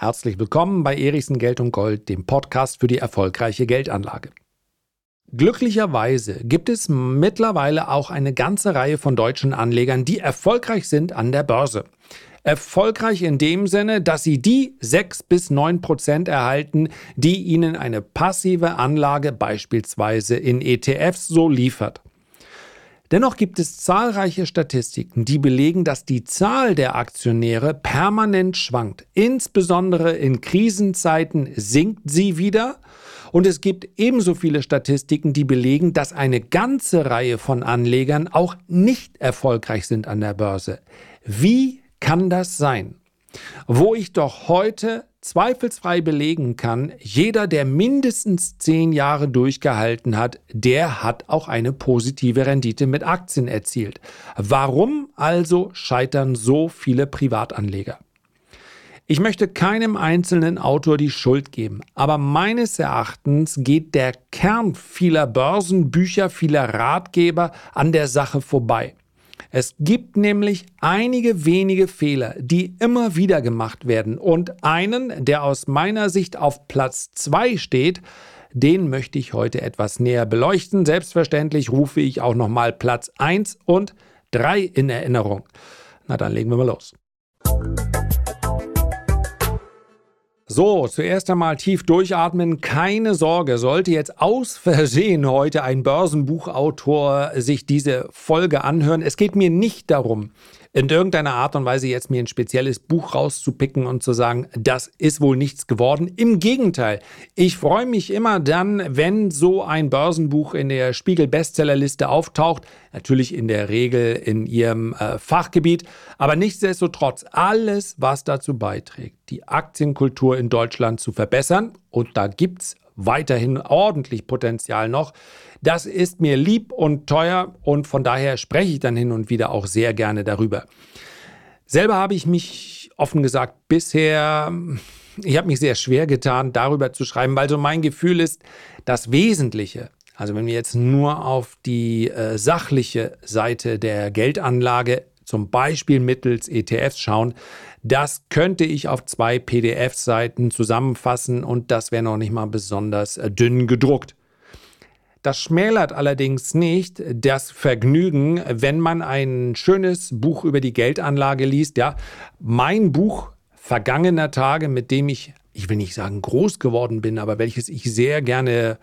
Herzlich willkommen bei Erichsen Geld und Gold, dem Podcast für die erfolgreiche Geldanlage. Glücklicherweise gibt es mittlerweile auch eine ganze Reihe von deutschen Anlegern, die erfolgreich sind an der Börse. Erfolgreich in dem Sinne, dass sie die 6 bis 9 Prozent erhalten, die ihnen eine passive Anlage beispielsweise in ETFs so liefert. Dennoch gibt es zahlreiche Statistiken, die belegen, dass die Zahl der Aktionäre permanent schwankt. Insbesondere in Krisenzeiten sinkt sie wieder. Und es gibt ebenso viele Statistiken, die belegen, dass eine ganze Reihe von Anlegern auch nicht erfolgreich sind an der Börse. Wie kann das sein? Wo ich doch heute zweifelsfrei belegen kann, jeder, der mindestens zehn Jahre durchgehalten hat, der hat auch eine positive Rendite mit Aktien erzielt. Warum also scheitern so viele Privatanleger? Ich möchte keinem einzelnen Autor die Schuld geben, aber meines Erachtens geht der Kern vieler Börsenbücher, vieler Ratgeber an der Sache vorbei. Es gibt nämlich einige wenige Fehler, die immer wieder gemacht werden. Und einen, der aus meiner Sicht auf Platz 2 steht, den möchte ich heute etwas näher beleuchten. Selbstverständlich rufe ich auch nochmal Platz 1 und 3 in Erinnerung. Na dann legen wir mal los. So, zuerst einmal tief durchatmen. Keine Sorge, sollte jetzt aus Versehen heute ein Börsenbuchautor sich diese Folge anhören. Es geht mir nicht darum, in irgendeiner Art und Weise jetzt mir ein spezielles Buch rauszupicken und zu sagen, das ist wohl nichts geworden. Im Gegenteil, ich freue mich immer dann, wenn so ein Börsenbuch in der Spiegel Bestsellerliste auftaucht. Natürlich in der Regel in ihrem äh, Fachgebiet, aber nichtsdestotrotz alles, was dazu beiträgt, die Aktienkultur in Deutschland zu verbessern. Und da gibt es weiterhin ordentlich Potenzial noch. Das ist mir lieb und teuer und von daher spreche ich dann hin und wieder auch sehr gerne darüber. Selber habe ich mich offen gesagt bisher, ich habe mich sehr schwer getan, darüber zu schreiben, weil so mein Gefühl ist, das Wesentliche, also wenn wir jetzt nur auf die äh, sachliche Seite der Geldanlage, zum Beispiel mittels ETFs schauen, das könnte ich auf zwei PDF-Seiten zusammenfassen und das wäre noch nicht mal besonders äh, dünn gedruckt. Das schmälert allerdings nicht das Vergnügen, wenn man ein schönes Buch über die Geldanlage liest. Ja, mein Buch vergangener Tage, mit dem ich, ich will nicht sagen groß geworden bin, aber welches ich sehr gerne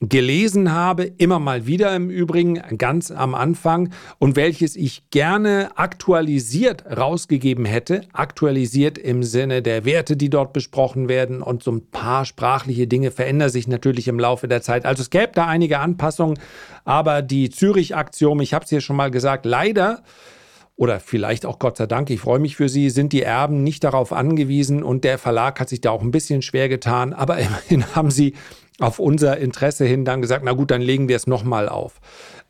gelesen habe, immer mal wieder im Übrigen, ganz am Anfang, und welches ich gerne aktualisiert rausgegeben hätte. Aktualisiert im Sinne der Werte, die dort besprochen werden und so ein paar sprachliche Dinge verändern sich natürlich im Laufe der Zeit. Also es gäbe da einige Anpassungen, aber die Zürich-Aktion, ich habe es hier schon mal gesagt, leider oder vielleicht auch Gott sei Dank, ich freue mich für Sie, sind die Erben nicht darauf angewiesen und der Verlag hat sich da auch ein bisschen schwer getan, aber immerhin haben sie auf unser Interesse hin dann gesagt, na gut, dann legen wir es nochmal auf.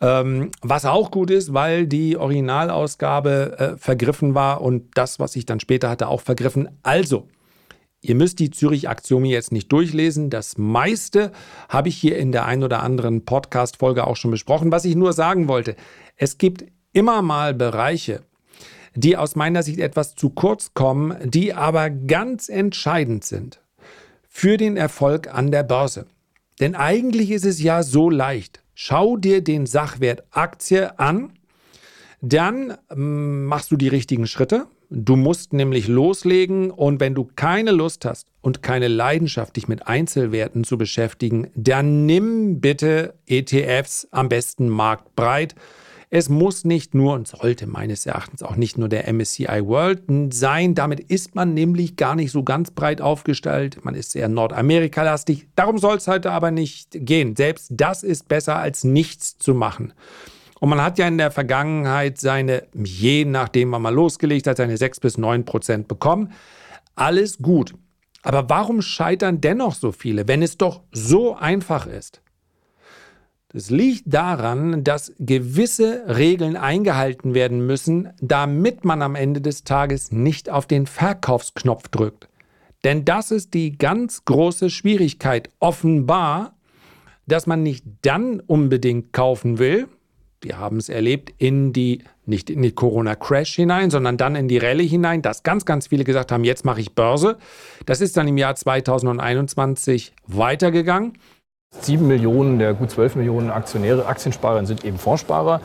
Ähm, was auch gut ist, weil die Originalausgabe äh, vergriffen war und das, was ich dann später hatte, auch vergriffen. Also, Ihr müsst die Zürich-Aktion jetzt nicht durchlesen. Das meiste habe ich hier in der ein oder anderen Podcast-Folge auch schon besprochen. Was ich nur sagen wollte, es gibt immer mal Bereiche, die aus meiner Sicht etwas zu kurz kommen, die aber ganz entscheidend sind für den Erfolg an der Börse. Denn eigentlich ist es ja so leicht. Schau dir den Sachwert Aktie an, dann ähm, machst du die richtigen Schritte. Du musst nämlich loslegen und wenn du keine Lust hast und keine Leidenschaft, dich mit Einzelwerten zu beschäftigen, dann nimm bitte ETFs am besten marktbreit es muss nicht nur und sollte meines Erachtens auch nicht nur der MSCI World sein. Damit ist man nämlich gar nicht so ganz breit aufgestellt. Man ist sehr Nordamerika-lastig. Darum soll es heute aber nicht gehen. Selbst das ist besser als nichts zu machen. Und man hat ja in der Vergangenheit seine, je nachdem man mal losgelegt hat, seine 6 bis 9 Prozent bekommen. Alles gut. Aber warum scheitern dennoch so viele, wenn es doch so einfach ist? Das liegt daran, dass gewisse Regeln eingehalten werden müssen, damit man am Ende des Tages nicht auf den Verkaufsknopf drückt. Denn das ist die ganz große Schwierigkeit. Offenbar, dass man nicht dann unbedingt kaufen will, wir haben es erlebt, in die, nicht in die Corona-Crash hinein, sondern dann in die Rallye hinein, dass ganz, ganz viele gesagt haben, jetzt mache ich Börse. Das ist dann im Jahr 2021 weitergegangen. Sieben Millionen der gut zwölf Millionen Aktionäre, Aktiensparer sind eben Fondssparer.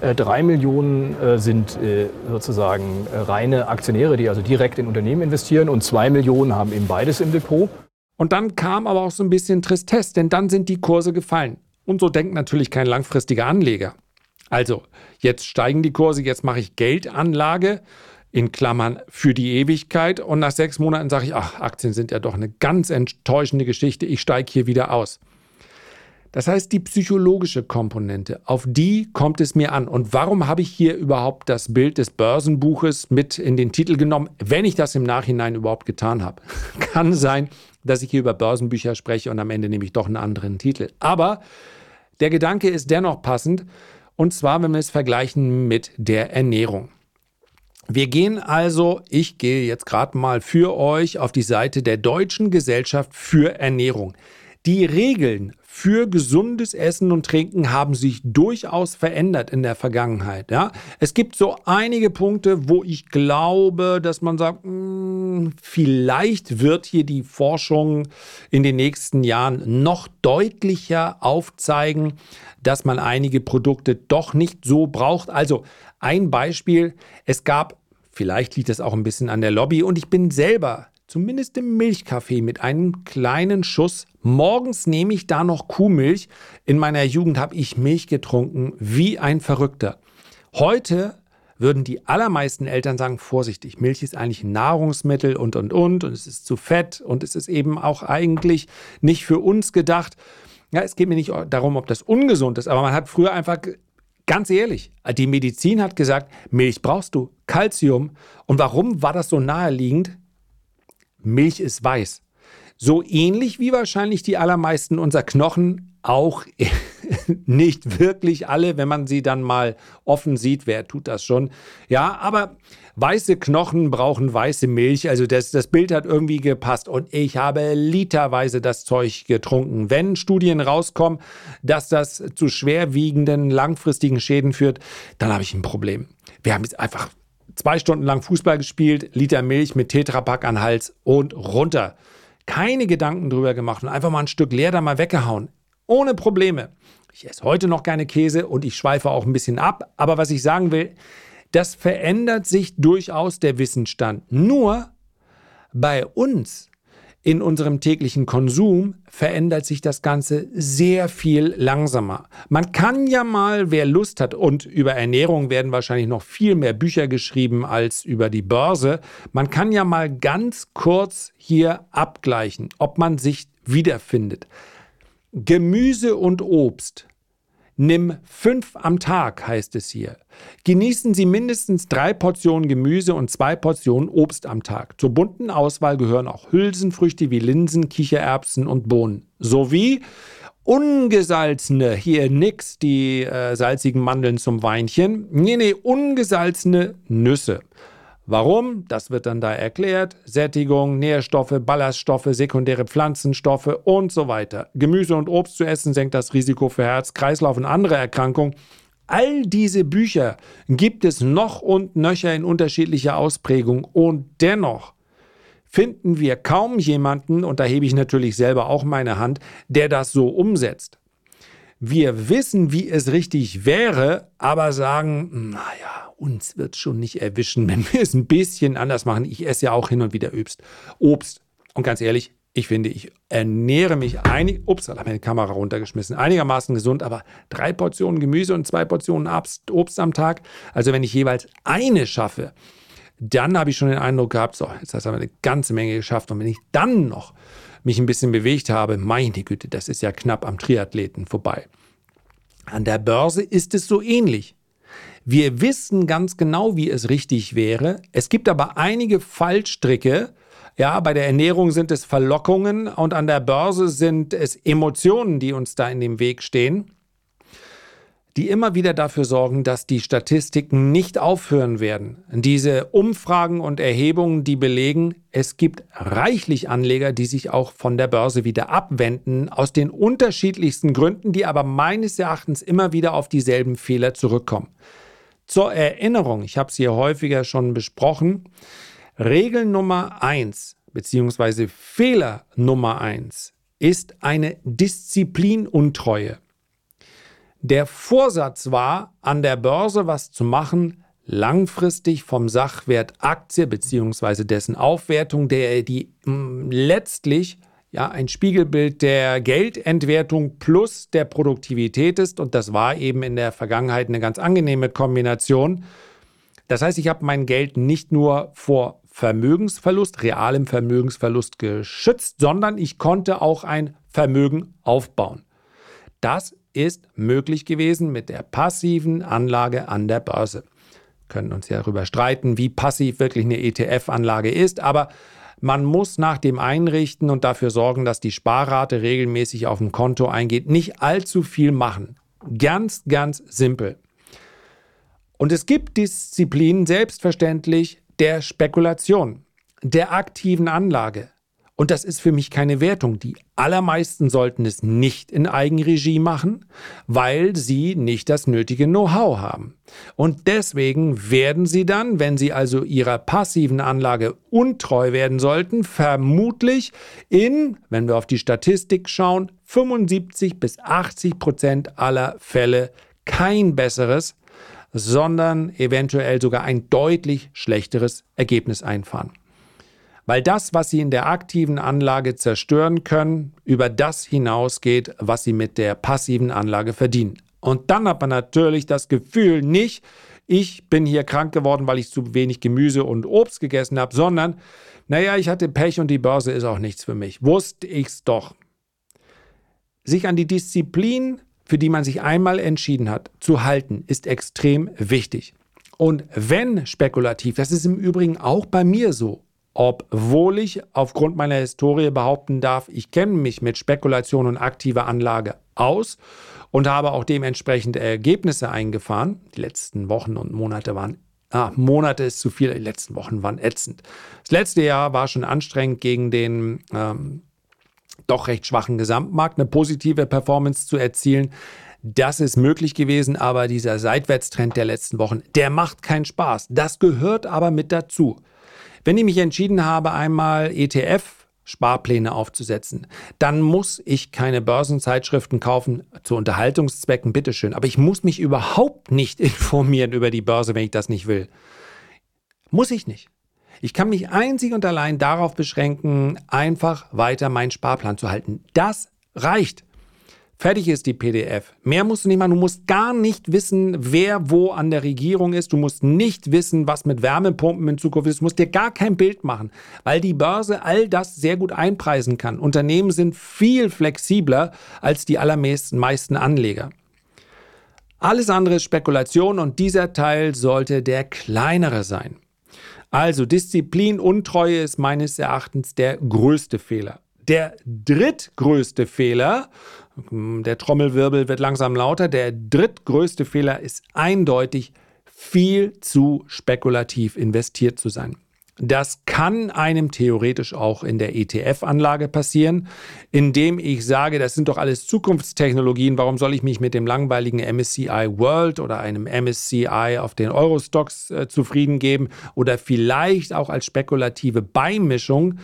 Äh, drei Millionen äh, sind äh, sozusagen reine Aktionäre, die also direkt in Unternehmen investieren und zwei Millionen haben eben beides im Depot. Und dann kam aber auch so ein bisschen Tristesse, denn dann sind die Kurse gefallen. Und so denkt natürlich kein langfristiger Anleger. Also, jetzt steigen die Kurse, jetzt mache ich Geldanlage in Klammern für die Ewigkeit und nach sechs Monaten sage ich, ach, Aktien sind ja doch eine ganz enttäuschende Geschichte, ich steige hier wieder aus. Das heißt, die psychologische Komponente, auf die kommt es mir an. Und warum habe ich hier überhaupt das Bild des Börsenbuches mit in den Titel genommen, wenn ich das im Nachhinein überhaupt getan habe? Kann sein, dass ich hier über Börsenbücher spreche und am Ende nehme ich doch einen anderen Titel. Aber der Gedanke ist dennoch passend, und zwar, wenn wir es vergleichen mit der Ernährung. Wir gehen also, ich gehe jetzt gerade mal für euch auf die Seite der Deutschen Gesellschaft für Ernährung. Die Regeln für gesundes Essen und Trinken haben sich durchaus verändert in der Vergangenheit. Ja? Es gibt so einige Punkte, wo ich glaube, dass man sagt, mh, hm, vielleicht wird hier die Forschung in den nächsten Jahren noch deutlicher aufzeigen, dass man einige Produkte doch nicht so braucht. Also ein Beispiel, es gab, vielleicht liegt es auch ein bisschen an der Lobby und ich bin selber zumindest im Milchkaffee mit einem kleinen Schuss. Morgens nehme ich da noch Kuhmilch. In meiner Jugend habe ich Milch getrunken wie ein Verrückter. Heute würden die allermeisten Eltern sagen, vorsichtig, Milch ist eigentlich ein Nahrungsmittel und, und, und, und es ist zu fett und es ist eben auch eigentlich nicht für uns gedacht. Ja, es geht mir nicht darum, ob das ungesund ist, aber man hat früher einfach, ganz ehrlich, die Medizin hat gesagt, Milch brauchst du, Kalzium. Und warum war das so naheliegend? Milch ist weiß. So ähnlich wie wahrscheinlich die allermeisten unserer Knochen auch nicht wirklich alle, wenn man sie dann mal offen sieht, wer tut das schon? Ja, aber weiße Knochen brauchen weiße Milch, also das, das Bild hat irgendwie gepasst und ich habe literweise das Zeug getrunken. Wenn Studien rauskommen, dass das zu schwerwiegenden langfristigen Schäden führt, dann habe ich ein Problem. Wir haben jetzt einfach zwei Stunden lang Fußball gespielt, Liter Milch mit Tetrapack an Hals und runter. Keine Gedanken drüber gemacht und einfach mal ein Stück leer da mal weggehauen. Ohne Probleme. Ich esse heute noch keine Käse und ich schweife auch ein bisschen ab. Aber was ich sagen will, das verändert sich durchaus der Wissensstand. Nur bei uns in unserem täglichen Konsum verändert sich das Ganze sehr viel langsamer. Man kann ja mal, wer Lust hat, und über Ernährung werden wahrscheinlich noch viel mehr Bücher geschrieben als über die Börse, man kann ja mal ganz kurz hier abgleichen, ob man sich wiederfindet. Gemüse und Obst Nimm fünf am Tag, heißt es hier. Genießen Sie mindestens drei Portionen Gemüse und zwei Portionen Obst am Tag. Zur bunten Auswahl gehören auch Hülsenfrüchte wie Linsen, Kichererbsen und Bohnen. Sowie ungesalzene, hier nix die äh, salzigen Mandeln zum Weinchen. Nee, nee, ungesalzene Nüsse. Warum? Das wird dann da erklärt. Sättigung, Nährstoffe, Ballaststoffe, sekundäre Pflanzenstoffe und so weiter. Gemüse und Obst zu essen senkt das Risiko für Herz, Kreislauf und andere Erkrankungen. All diese Bücher gibt es noch und nöcher in unterschiedlicher Ausprägung und dennoch finden wir kaum jemanden, und da hebe ich natürlich selber auch meine Hand, der das so umsetzt. Wir wissen, wie es richtig wäre, aber sagen, naja, uns wird schon nicht erwischen, wenn wir es ein bisschen anders machen. Ich esse ja auch hin und wieder Obst. Obst. Und ganz ehrlich, ich finde, ich ernähre mich einig, ups, habe meine Kamera runtergeschmissen, einigermaßen gesund, aber drei Portionen Gemüse und zwei Portionen Obst am Tag. Also wenn ich jeweils eine schaffe, dann habe ich schon den Eindruck gehabt, so, jetzt hast du eine ganze Menge geschafft. Und wenn ich dann noch mich ein bisschen bewegt habe, meine Güte, das ist ja knapp am Triathleten vorbei. An der Börse ist es so ähnlich. Wir wissen ganz genau, wie es richtig wäre. Es gibt aber einige Fallstricke. Ja, bei der Ernährung sind es Verlockungen und an der Börse sind es Emotionen, die uns da in dem Weg stehen. die immer wieder dafür sorgen, dass die Statistiken nicht aufhören werden. Diese Umfragen und Erhebungen, die belegen, es gibt reichlich Anleger, die sich auch von der Börse wieder abwenden, aus den unterschiedlichsten Gründen, die aber meines Erachtens immer wieder auf dieselben Fehler zurückkommen. Zur Erinnerung, ich habe es hier häufiger schon besprochen, Regel Nummer eins beziehungsweise Fehler Nummer eins ist eine Disziplinuntreue. Der Vorsatz war, an der Börse was zu machen, langfristig vom Sachwert Aktie bzw. dessen Aufwertung, der die mh, mm, letztlich ja ein Spiegelbild der Geldentwertung plus der Produktivität ist und das war eben in der Vergangenheit eine ganz angenehme Kombination. Das heißt, ich habe mein Geld nicht nur vor Vermögensverlust, realem Vermögensverlust geschützt, sondern ich konnte auch ein Vermögen aufbauen. Das ist möglich gewesen mit der passiven Anlage an der Börse. Wir können uns ja darüber streiten, wie passiv wirklich eine ETF-Anlage ist, aber man muss nach dem Einrichten und dafür sorgen, dass die Sparrate regelmäßig auf dem Konto eingeht, nicht allzu viel machen. Ganz, ganz simpel. Und es gibt Disziplinen selbstverständlich der Spekulation, der aktiven Anlage, und das ist für mich keine Wertung. Die allermeisten sollten es nicht in Eigenregie machen, weil sie nicht das nötige Know-how haben. Und deswegen werden sie dann, wenn sie also ihrer passiven Anlage untreu werden sollten, vermutlich in, wenn wir auf die Statistik schauen, 75 bis 80 Prozent aller Fälle kein besseres, sondern eventuell sogar ein deutlich schlechteres Ergebnis einfahren weil das, was sie in der aktiven Anlage zerstören können, über das hinausgeht, was sie mit der passiven Anlage verdienen. Und dann hat man natürlich das Gefühl nicht, ich bin hier krank geworden, weil ich zu wenig Gemüse und Obst gegessen habe, sondern, naja, ich hatte Pech und die Börse ist auch nichts für mich. Wusste ich's doch. Sich an die Disziplin, für die man sich einmal entschieden hat, zu halten, ist extrem wichtig. Und wenn spekulativ, das ist im Übrigen auch bei mir so, obwohl ich aufgrund meiner Historie behaupten darf, ich kenne mich mit Spekulation und aktiver Anlage aus und habe auch dementsprechend Ergebnisse eingefahren. Die letzten Wochen und Monate waren, ah, Monate ist zu viel, die letzten Wochen waren ätzend. Das letzte Jahr war schon anstrengend gegen den ähm, doch recht schwachen Gesamtmarkt eine positive Performance zu erzielen. Das ist möglich gewesen, aber dieser Seitwärtstrend der letzten Wochen, der macht keinen Spaß. Das gehört aber mit dazu. Wenn ich mich entschieden habe, einmal ETF Sparpläne aufzusetzen, dann muss ich keine Börsenzeitschriften kaufen zu Unterhaltungszwecken, bitteschön. Aber ich muss mich überhaupt nicht informieren über die Börse, wenn ich das nicht will. Muss ich nicht. Ich kann mich einzig und allein darauf beschränken, einfach weiter meinen Sparplan zu halten. Das reicht. Fertig ist die PDF. Mehr musst du nicht machen. Du musst gar nicht wissen, wer wo an der Regierung ist. Du musst nicht wissen, was mit Wärmepumpen in Zukunft ist. Du musst dir gar kein Bild machen, weil die Börse all das sehr gut einpreisen kann. Unternehmen sind viel flexibler als die allermeisten meisten Anleger. Alles andere ist Spekulation und dieser Teil sollte der kleinere sein. Also Disziplin, Untreue ist meines Erachtens der größte Fehler. Der drittgrößte Fehler, der Trommelwirbel wird langsam lauter. Der drittgrößte Fehler ist eindeutig, viel zu spekulativ investiert zu sein. Das kann einem theoretisch auch in der ETF-Anlage passieren, indem ich sage, das sind doch alles Zukunftstechnologien, warum soll ich mich mit dem langweiligen MSCI World oder einem MSCI auf den Eurostocks äh, zufrieden geben oder vielleicht auch als spekulative Beimischung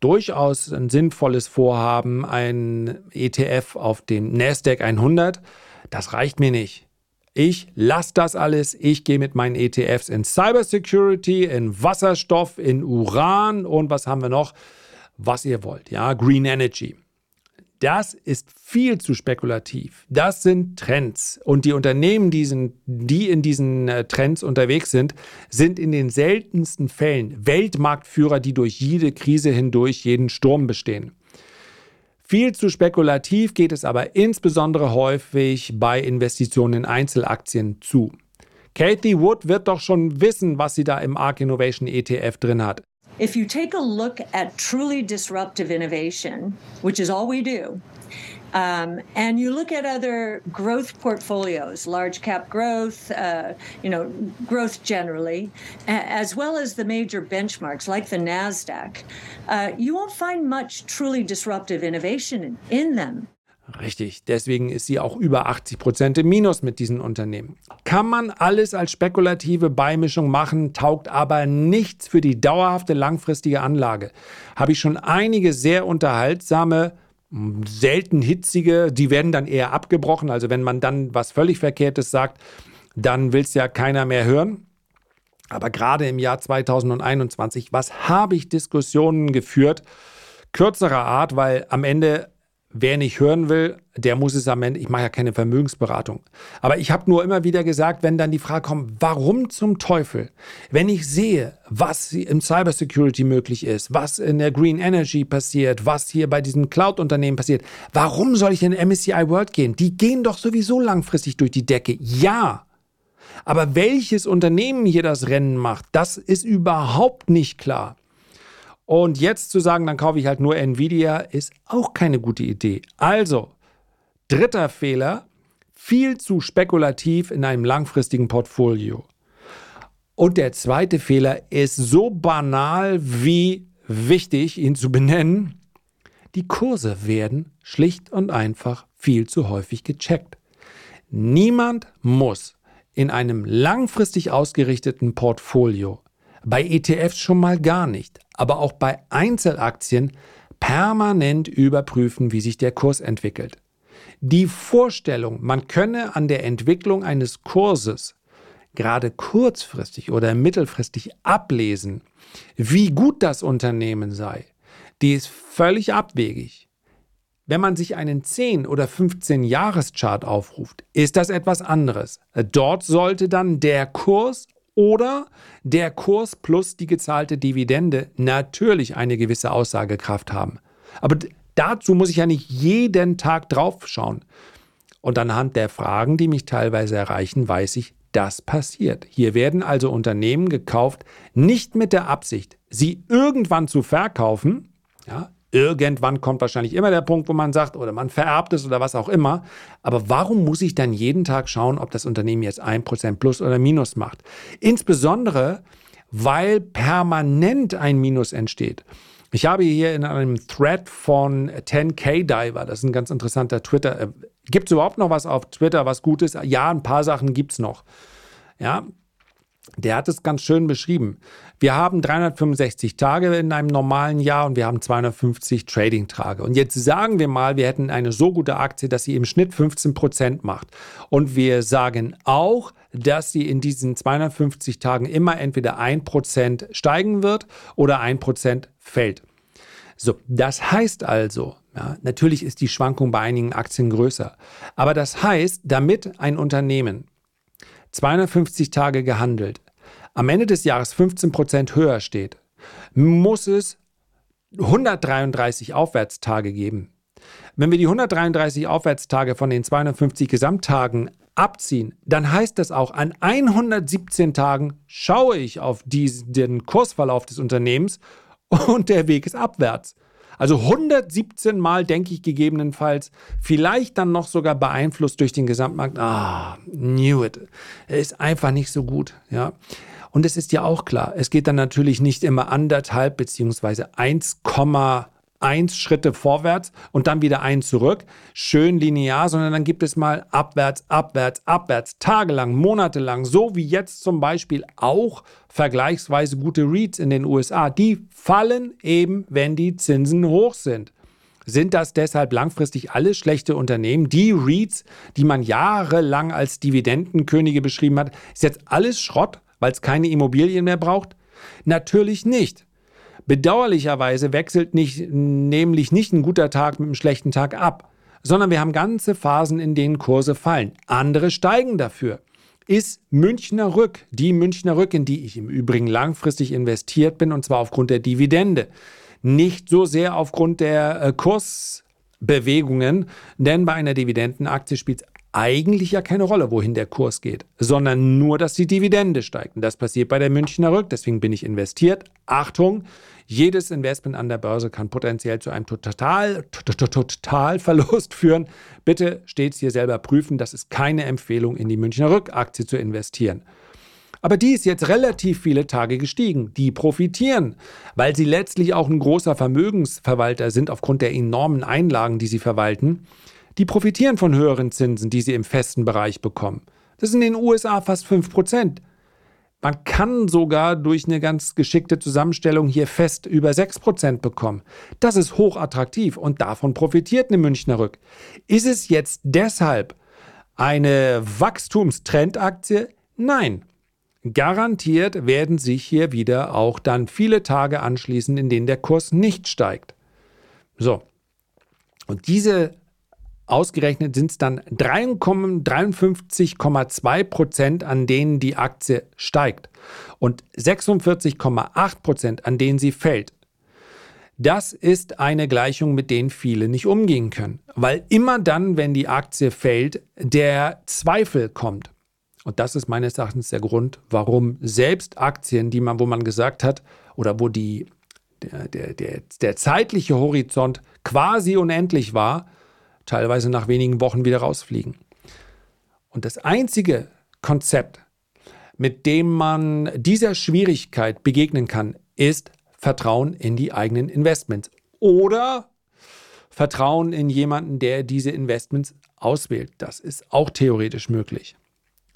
durchaus ein sinnvolles Vorhaben, ein ETF auf dem Nasdaq 100. Das reicht mir nicht. Ich lasse das alles. Ich gehe mit meinen ETFs in Cybersecurity, in Wasserstoff, in Uran und was haben wir noch? Was ihr wollt. Ja, Green Energy. Das ist viel zu spekulativ. Das sind Trends. Und die Unternehmen, die, sind, die in diesen äh, Trends unterwegs sind, sind in den seltensten Fällen Weltmarktführer, die durch jede Krise hindurch jeden Sturm bestehen. Viel zu spekulativ geht es aber insbesondere häufig bei Investitionen in Einzelaktien zu. Kathy Wood wird doch schon wissen, was sie da im ARK Innovation ETF drin hat. If you take a look at truly disruptive innovation, which is all we do, Um, and you look at other growth portfolios, large cap growth, uh, you know, growth generally, as well as the major benchmarks like the NASDAQ, uh, you won't find much truly disruptive innovation in them. Richtig, deswegen ist sie auch über 80 Prozent im Minus mit diesen Unternehmen. Kann man alles als spekulative Beimischung machen, taugt aber nichts für die dauerhafte langfristige Anlage. Habe ich schon einige sehr unterhaltsame, selten hitzige, die werden dann eher abgebrochen. Also wenn man dann was völlig Verkehrtes sagt, dann will es ja keiner mehr hören. Aber gerade im Jahr 2021, was habe ich Diskussionen geführt? Kürzerer Art, weil am Ende Wer nicht hören will, der muss es am Ende, ich mache ja keine Vermögensberatung. Aber ich habe nur immer wieder gesagt, wenn dann die Frage kommt, warum zum Teufel, wenn ich sehe, was im Cybersecurity möglich ist, was in der Green Energy passiert, was hier bei diesen Cloud-Unternehmen passiert, warum soll ich in MSCI World gehen? Die gehen doch sowieso langfristig durch die Decke. Ja. Aber welches Unternehmen hier das Rennen macht, das ist überhaupt nicht klar. Und jetzt zu sagen, dann kaufe ich halt nur Nvidia, ist auch keine gute Idee. Also, dritter Fehler, viel zu spekulativ in einem langfristigen Portfolio. Und der zweite Fehler ist so banal wie wichtig, ihn zu benennen. Die Kurse werden schlicht und einfach viel zu häufig gecheckt. Niemand muss in einem langfristig ausgerichteten Portfolio bei ETFs schon mal gar nicht, aber auch bei Einzelaktien permanent überprüfen, wie sich der Kurs entwickelt. Die Vorstellung, man könne an der Entwicklung eines Kurses gerade kurzfristig oder mittelfristig ablesen, wie gut das Unternehmen sei, die ist völlig abwegig. Wenn man sich einen 10 oder 15 Jahreschart aufruft, ist das etwas anderes. Dort sollte dann der Kurs oder der Kurs plus die gezahlte Dividende natürlich eine gewisse Aussagekraft haben. Aber dazu muss ich ja nicht jeden Tag drauf schauen. Und anhand der Fragen, die mich teilweise erreichen, weiß ich, das passiert. Hier werden also Unternehmen gekauft, nicht mit der Absicht, sie irgendwann zu verkaufen, ja, Irgendwann kommt wahrscheinlich immer der Punkt, wo man sagt, oder man vererbt es oder was auch immer. Aber warum muss ich dann jeden Tag schauen, ob das Unternehmen jetzt 1% plus oder minus macht? Insbesondere, weil permanent ein Minus entsteht. Ich habe hier in einem Thread von 10K Diver, das ist ein ganz interessanter Twitter. Äh, gibt es überhaupt noch was auf Twitter, was gut ist? Ja, ein paar Sachen gibt es noch. Ja, der hat es ganz schön beschrieben. Wir haben 365 Tage in einem normalen Jahr und wir haben 250 Trading-Tage. Und jetzt sagen wir mal, wir hätten eine so gute Aktie, dass sie im Schnitt 15 Prozent macht. Und wir sagen auch, dass sie in diesen 250 Tagen immer entweder 1 Prozent steigen wird oder 1 Prozent fällt. So, das heißt also, ja, natürlich ist die Schwankung bei einigen Aktien größer, aber das heißt, damit ein Unternehmen 250 Tage gehandelt, am Ende des Jahres 15 Prozent höher steht, muss es 133 Aufwärtstage geben. Wenn wir die 133 Aufwärtstage von den 250 Gesamttagen abziehen, dann heißt das auch, an 117 Tagen schaue ich auf diesen Kursverlauf des Unternehmens und der Weg ist abwärts. Also 117 Mal denke ich gegebenenfalls, vielleicht dann noch sogar beeinflusst durch den Gesamtmarkt. Ah, knew it. Ist einfach nicht so gut, ja. Und es ist ja auch klar, es geht dann natürlich nicht immer anderthalb beziehungsweise 1,1 Schritte vorwärts und dann wieder ein zurück, schön linear, sondern dann gibt es mal abwärts, abwärts, abwärts, tagelang, monatelang, so wie jetzt zum Beispiel auch vergleichsweise gute Reads in den USA, die fallen eben, wenn die Zinsen hoch sind. Sind das deshalb langfristig alles schlechte Unternehmen? Die REITs, die man jahrelang als Dividendenkönige beschrieben hat, ist jetzt alles Schrott, weil es keine Immobilien mehr braucht? Natürlich nicht. Bedauerlicherweise wechselt nicht, nämlich nicht ein guter Tag mit einem schlechten Tag ab, sondern wir haben ganze Phasen, in denen Kurse fallen. Andere steigen dafür ist Münchner Rück, die Münchner Rück, in die ich im Übrigen langfristig investiert bin, und zwar aufgrund der Dividende. Nicht so sehr aufgrund der äh, Kursbewegungen, denn bei einer Dividendenaktie spielt es eigentlich ja keine Rolle, wohin der Kurs geht, sondern nur, dass die Dividende steigt. Und das passiert bei der Münchner Rück, deswegen bin ich investiert. Achtung, Jedes Investment an der Börse kann potenziell zu einem Total, Totalverlust führen. Bitte stets hier selber prüfen. Das ist keine Empfehlung, in die Münchner Rückaktie zu investieren. Aber die ist jetzt relativ viele Tage gestiegen. Die profitieren, weil sie letztlich auch ein großer Vermögensverwalter sind aufgrund der enormen Einlagen, die sie verwalten. Die profitieren von höheren Zinsen, die sie im festen Bereich bekommen. Das sind in den USA fast 5 Prozent. Man kann sogar durch eine ganz geschickte Zusammenstellung hier fest über 6% bekommen. Das ist hochattraktiv und davon profitiert eine Münchner Rück. Ist es jetzt deshalb eine Wachstumstrendaktie? Nein. Garantiert werden sich hier wieder auch dann viele Tage anschließen, in denen der Kurs nicht steigt. So. Und diese Ausgerechnet sind es dann 53,2 Prozent, an denen die Aktie steigt und 46,8 Prozent, an denen sie fällt. Das ist eine Gleichung, mit denen viele nicht umgehen können, weil immer dann, wenn die Aktie fällt, der Zweifel kommt. Und das ist meines Erachtens der Grund, warum selbst Aktien, die man, wo man gesagt hat, oder wo die, der, der, der, der zeitliche Horizont quasi unendlich war, teilweise nach wenigen Wochen wieder rausfliegen. Und das einzige Konzept, mit dem man dieser Schwierigkeit begegnen kann, ist Vertrauen in die eigenen Investments oder Vertrauen in jemanden, der diese Investments auswählt. Das ist auch theoretisch möglich.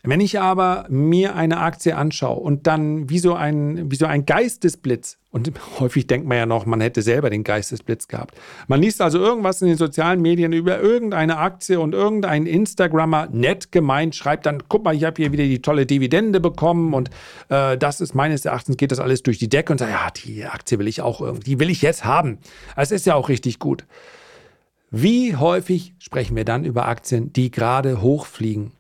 Wenn ich aber mir eine Aktie anschaue und dann wie so ein, wie so ein Geistesblitz, und häufig denkt man ja noch, man hätte selber den Geistesblitz gehabt. Man liest also irgendwas in den sozialen Medien über irgendeine Aktie und irgendein Instagrammer, nett gemeint, schreibt dann, guck mal, ich habe hier wieder die tolle Dividende bekommen und äh, das ist meines Erachtens, geht das alles durch die Decke und sagt, ja, die Aktie will ich auch irgendwie, die will ich jetzt haben. Es ist ja auch richtig gut. Wie häufig sprechen wir dann über Aktien, die gerade hochfliegen?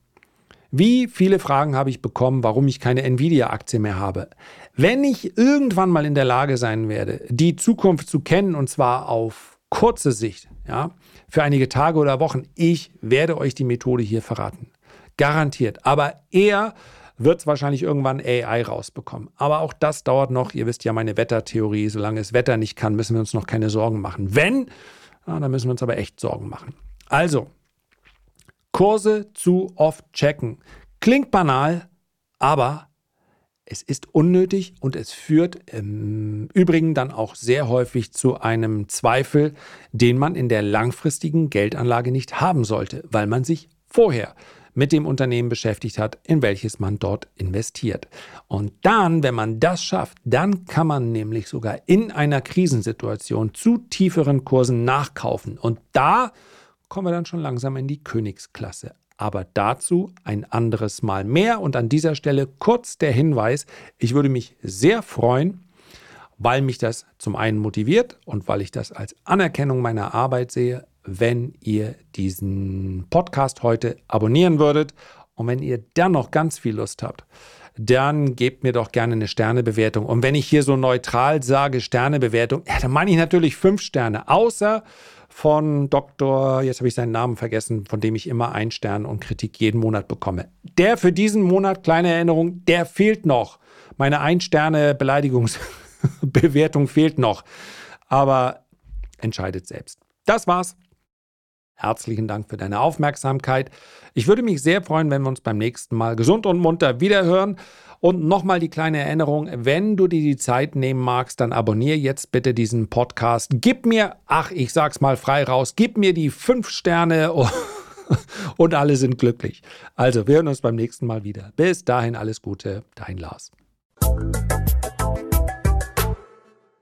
Wie viele Fragen habe ich bekommen, warum ich keine Nvidia-Aktie mehr habe? Wenn ich irgendwann mal in der Lage sein werde, die Zukunft zu kennen, und zwar auf kurze Sicht, ja, für einige Tage oder Wochen, ich werde euch die Methode hier verraten. Garantiert. Aber er wird es wahrscheinlich irgendwann AI rausbekommen. Aber auch das dauert noch. Ihr wisst ja meine Wettertheorie. Solange es Wetter nicht kann, müssen wir uns noch keine Sorgen machen. Wenn, ja, dann müssen wir uns aber echt Sorgen machen. Also, Kurse zu oft checken. Klingt banal, aber es ist unnötig und es führt im Übrigen dann auch sehr häufig zu einem Zweifel, den man in der langfristigen Geldanlage nicht haben sollte, weil man sich vorher mit dem Unternehmen beschäftigt hat, in welches man dort investiert. Und dann, wenn man das schafft, dann kann man nämlich sogar in einer Krisensituation zu tieferen Kursen nachkaufen. Und da kommen wir dann schon langsam in die Königsklasse. Aber dazu ein anderes Mal mehr. Und an dieser Stelle kurz der Hinweis, ich würde mich sehr freuen, weil mich das zum einen motiviert und weil ich das als Anerkennung meiner Arbeit sehe, wenn ihr diesen Podcast heute abonnieren würdet. Und wenn ihr dann noch ganz viel Lust habt, dann gebt mir doch gerne eine Sternebewertung. Und wenn ich hier so neutral sage Sternebewertung, ja, dann meine ich natürlich fünf Sterne. Außer von Dr., jetzt habe ich seinen Namen vergessen, von dem ich immer ein Stern und Kritik jeden Monat bekomme. Der für diesen Monat, kleine Erinnerung, der fehlt noch. Meine Ein-Sterne-Beleidigungsbewertung fehlt noch. Aber entscheidet selbst. Das war's. Herzlichen Dank für deine Aufmerksamkeit. Ich würde mich sehr freuen, wenn wir uns beim nächsten Mal gesund und munter wiederhören. Und nochmal die kleine Erinnerung, wenn du dir die Zeit nehmen magst, dann abonniere jetzt bitte diesen Podcast. Gib mir, ach, ich sag's mal frei raus, gib mir die fünf Sterne und alle sind glücklich. Also, wir hören uns beim nächsten Mal wieder. Bis dahin alles Gute, dein Lars.